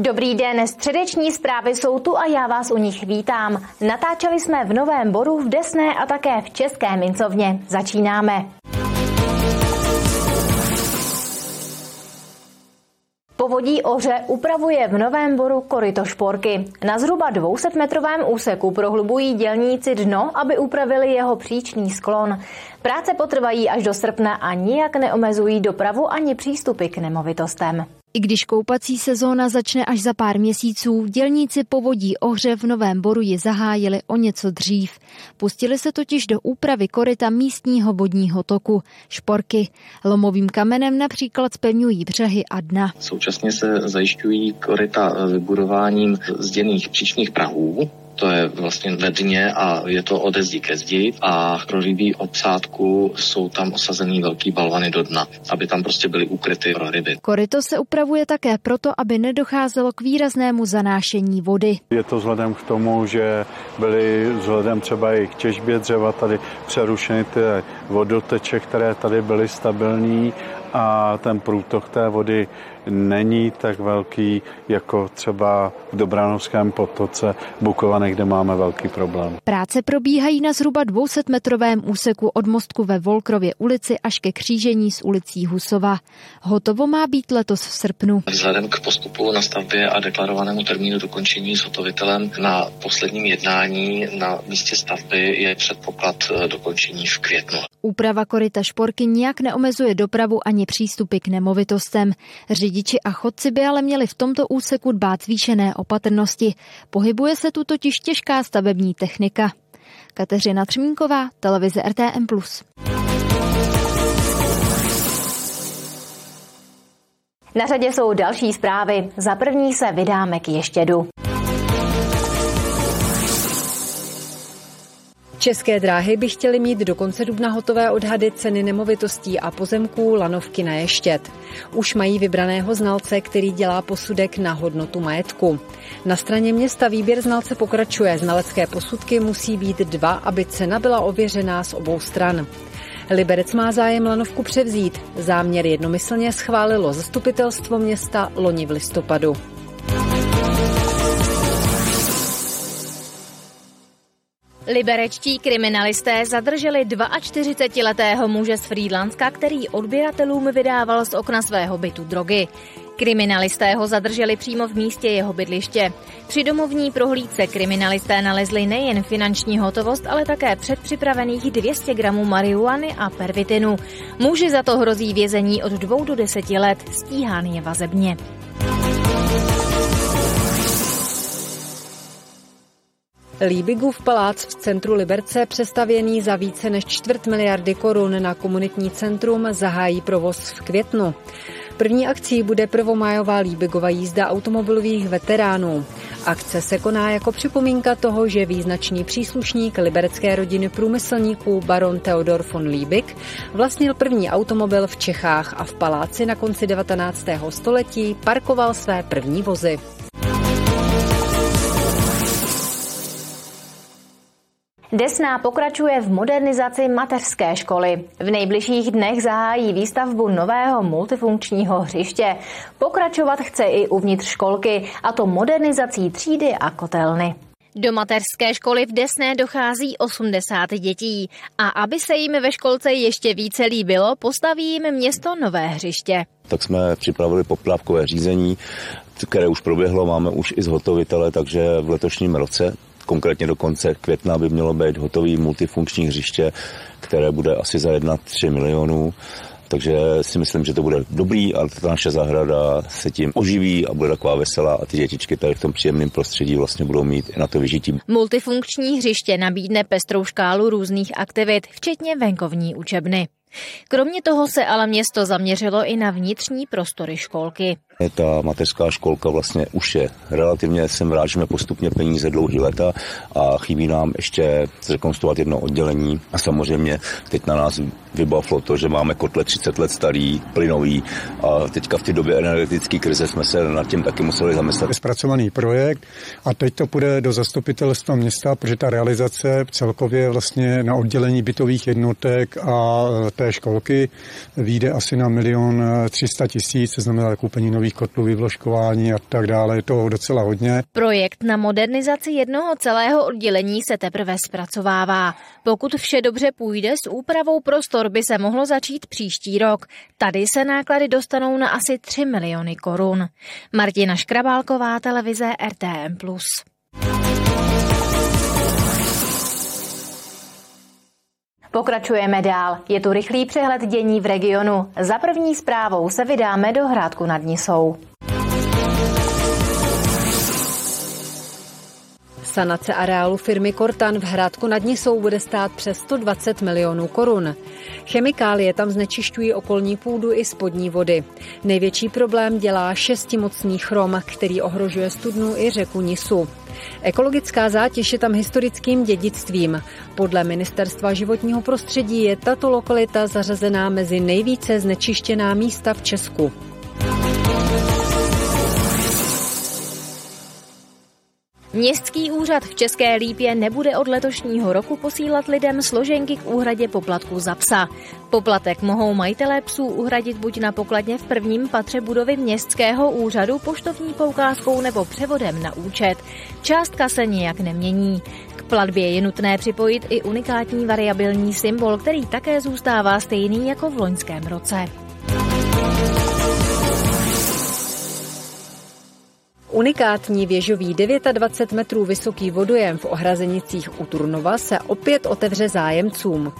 Dobrý den, středeční zprávy jsou tu a já vás u nich vítám. Natáčeli jsme v Novém Boru, v Desné a také v České Mincovně. Začínáme. Povodí Oře upravuje v Novém Boru koryto šporky. Na zhruba 200-metrovém úseku prohlubují dělníci dno, aby upravili jeho příčný sklon. Práce potrvají až do srpna a nijak neomezují dopravu ani přístupy k nemovitostem. I když koupací sezóna začne až za pár měsíců, dělníci povodí Ohře v Novém Boru ji zahájili o něco dřív. Pustili se totiž do úpravy koryta místního vodního toku, šporky. Lomovým kamenem například spevňují břehy a dna. Současně se zajišťují koryta vybudováním zděných příčných prahů, to je vlastně ve dně a je to ode zdi ke zdi a pro rybí obsádku jsou tam osazený velký balvany do dna, aby tam prostě byly ukryty pro ryby. Koryto se upravuje také proto, aby nedocházelo k výraznému zanášení vody. Je to vzhledem k tomu, že byly vzhledem třeba i k těžbě dřeva tady přerušeny ty vodoteče, které tady byly stabilní a ten průtok té vody není tak velký jako třeba v Dobranovském potoce Bukované, kde máme velký problém. Práce probíhají na zhruba 200-metrovém úseku od mostku ve Volkrově ulici až ke křížení s ulicí Husova. Hotovo má být letos v srpnu. Vzhledem k postupu na stavbě a deklarovanému termínu dokončení s hotovitelem na posledním jednání na místě stavby je předpoklad eh, dokončení v květnu. Úprava koryta šporky nijak neomezuje dopravu ani přístupy k nemovitostem. Řidiči a chodci by ale měli v tomto úseku dbát zvýšené opatrnosti. Pohybuje se tu totiž těžká stavební technika. Kateřina Třmínková, televize RTM+. Na řadě jsou další zprávy. Za první se vydáme k Ještědu. České dráhy by chtěly mít do konce dubna hotové odhady ceny nemovitostí a pozemků lanovky na Ještět. Už mají vybraného znalce, který dělá posudek na hodnotu majetku. Na straně města výběr znalce pokračuje. Znalecké posudky musí být dva, aby cena byla ověřená z obou stran. Liberec má zájem lanovku převzít. Záměr jednomyslně schválilo zastupitelstvo města loni v listopadu. Liberečtí kriminalisté zadrželi 42-letého muže z Frýdlanska, který odběratelům vydával z okna svého bytu drogy. Kriminalisté ho zadrželi přímo v místě jeho bydliště. Při domovní prohlídce kriminalisté nalezli nejen finanční hotovost, ale také předpřipravených 200 gramů marihuany a pervitinu. Muži za to hrozí vězení od 2 do 10 let, stíhán je vazebně. Líbigův palác v centru Liberce, přestavěný za více než čtvrt miliardy korun na komunitní centrum, zahájí provoz v květnu. První akcí bude prvomájová Líbigova jízda automobilových veteránů. Akce se koná jako připomínka toho, že význačný příslušník liberecké rodiny průmyslníků baron Theodor von Liebig vlastnil první automobil v Čechách a v paláci na konci 19. století parkoval své první vozy. Desná pokračuje v modernizaci mateřské školy. V nejbližších dnech zahájí výstavbu nového multifunkčního hřiště. Pokračovat chce i uvnitř školky, a to modernizací třídy a kotelny. Do mateřské školy v Desné dochází 80 dětí a aby se jim ve školce ještě více líbilo, postaví jim město nové hřiště. Tak jsme připravili poplávkové řízení, které už proběhlo, máme už i zhotovitele, takže v letošním roce konkrétně do konce května by mělo být hotový multifunkční hřiště, které bude asi za 1,3 milionů. Takže si myslím, že to bude dobrý a ta naše zahrada se tím oživí a bude taková veselá a ty dětičky tady v tom příjemném prostředí vlastně budou mít i na to vyžití. Multifunkční hřiště nabídne pestrou škálu různých aktivit, včetně venkovní učebny. Kromě toho se ale město zaměřilo i na vnitřní prostory školky. Ta mateřská školka vlastně už je relativně, jsem jsme postupně peníze dlouhý leta a chybí nám ještě zrekonstruovat jedno oddělení a samozřejmě teď na nás vybavilo to, že máme kotle 30 let starý, plynový a teďka v té době energetické krize jsme se nad tím taky museli zamyslet. Zpracovaný projekt a teď to půjde do zastupitelstva města, protože ta realizace celkově vlastně na oddělení bytových jednotek a té školky vyjde asi na milion 300 tisíc, to znamená koupení nových nových kotlů vyvložkování a tak dále. Je to docela hodně. Projekt na modernizaci jednoho celého oddělení se teprve zpracovává. Pokud vše dobře půjde, s úpravou prostor by se mohlo začít příští rok. Tady se náklady dostanou na asi 3 miliony korun. Martina Škrabálková, televize RTM+. Pokračujeme dál. Je tu rychlý přehled dění v regionu. Za první zprávou se vydáme do Hrádku nad Nisou. Sanace areálu firmy Kortan v Hrádku nad Nisou bude stát přes 120 milionů korun. Chemikálie tam znečišťují okolní půdu i spodní vody. Největší problém dělá šestimocný chrom, který ohrožuje studnu i řeku Nisu. Ekologická zátěž je tam historickým dědictvím. Podle Ministerstva životního prostředí je tato lokalita zařazená mezi nejvíce znečištěná místa v Česku. Městský úřad v České Lípě nebude od letošního roku posílat lidem složenky k úhradě poplatku za psa. Poplatek mohou majitelé psů uhradit buď na pokladně v prvním patře budovy městského úřadu poštovní poukázkou nebo převodem na účet. Částka se nijak nemění. K platbě je nutné připojit i unikátní variabilní symbol, který také zůstává stejný jako v loňském roce. Unikátní věžový 29 metrů vysoký vodojem v Ohrazenicích u Turnova se opět otevře zájemcům.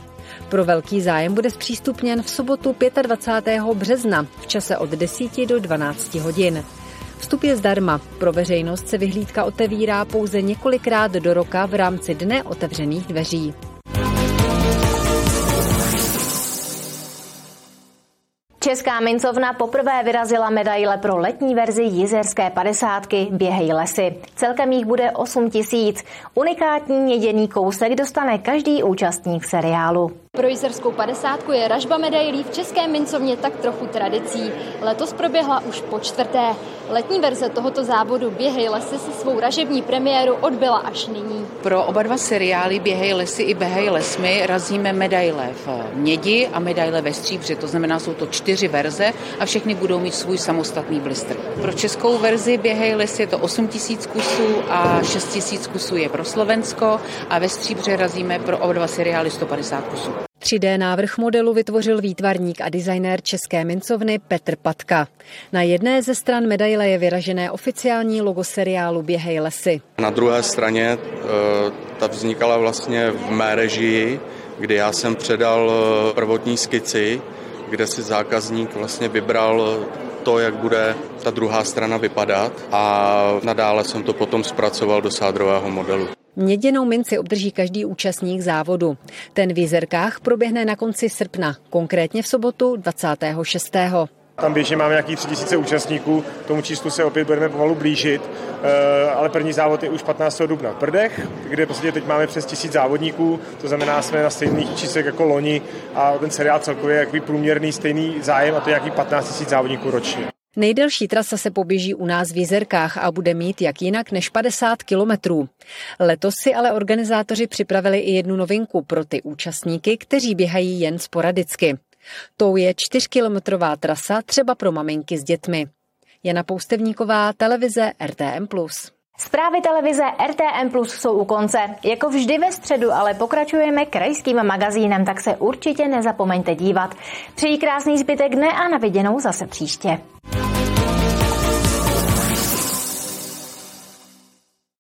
Pro velký zájem bude zpřístupněn v sobotu 25. března v čase od 10 do 12 hodin. Vstup je zdarma. Pro veřejnost se vyhlídka otevírá pouze několikrát do roka v rámci Dne otevřených dveří. Česká mincovna poprvé vyrazila medaile pro letní verzi jizerské padesátky Běhej lesy. Celkem jich bude 8 tisíc. Unikátní jeděný kousek dostane každý účastník seriálu. Pro jizerskou padesátku je ražba medailí v České mincovně tak trochu tradicí. Letos proběhla už po čtvrté. Letní verze tohoto závodu Běhej lesy si svou ražební premiéru odbyla až nyní. Pro oba dva seriály Běhej lesy i Běhej lesmi razíme medaile v mědi a medaile ve stříbře. To znamená, jsou to čtyři verze a všechny budou mít svůj samostatný blister. Pro českou verzi Běhej lesy je to 8 tisíc kusů a 6 tisíc kusů je pro Slovensko a ve stříbře razíme pro oba dva seriály 150 kusů. 3D návrh modelu vytvořil výtvarník a designér České mincovny Petr Patka. Na jedné ze stran medaile je vyražené oficiální logo seriálu Běhej lesy. Na druhé straně eh, ta vznikala vlastně v mé režii, kdy já jsem předal eh, prvotní skici, kde si zákazník vlastně vybral to, jak bude ta druhá strana vypadat a nadále jsem to potom zpracoval do sádrového modelu. Měděnou minci obdrží každý účastník závodu. Ten v Jizerkách proběhne na konci srpna, konkrétně v sobotu 26. Tam běžně máme nějakých 3000 účastníků, tomu číslu se opět budeme pomalu blížit, eh, ale první závod je už 15. dubna v Brdech, kde prostě teď máme přes 1000 závodníků, to znamená, jsme na stejných číslech jako loni a ten seriál celkově je jaký průměrný stejný zájem a to je nějaký 15 000 závodníků ročně. Nejdelší trasa se poběží u nás v Jizerkách a bude mít jak jinak než 50 kilometrů. Letos si ale organizátoři připravili i jednu novinku pro ty účastníky, kteří běhají jen sporadicky. Tou je čtyřkilometrová trasa třeba pro maminky s dětmi. Jana Poustevníková, televize RTM+. Zprávy televize RTM Plus jsou u konce. Jako vždy ve středu ale pokračujeme krajským magazínem, tak se určitě nezapomeňte dívat. Přeji krásný zbytek dne a na viděnou zase příště.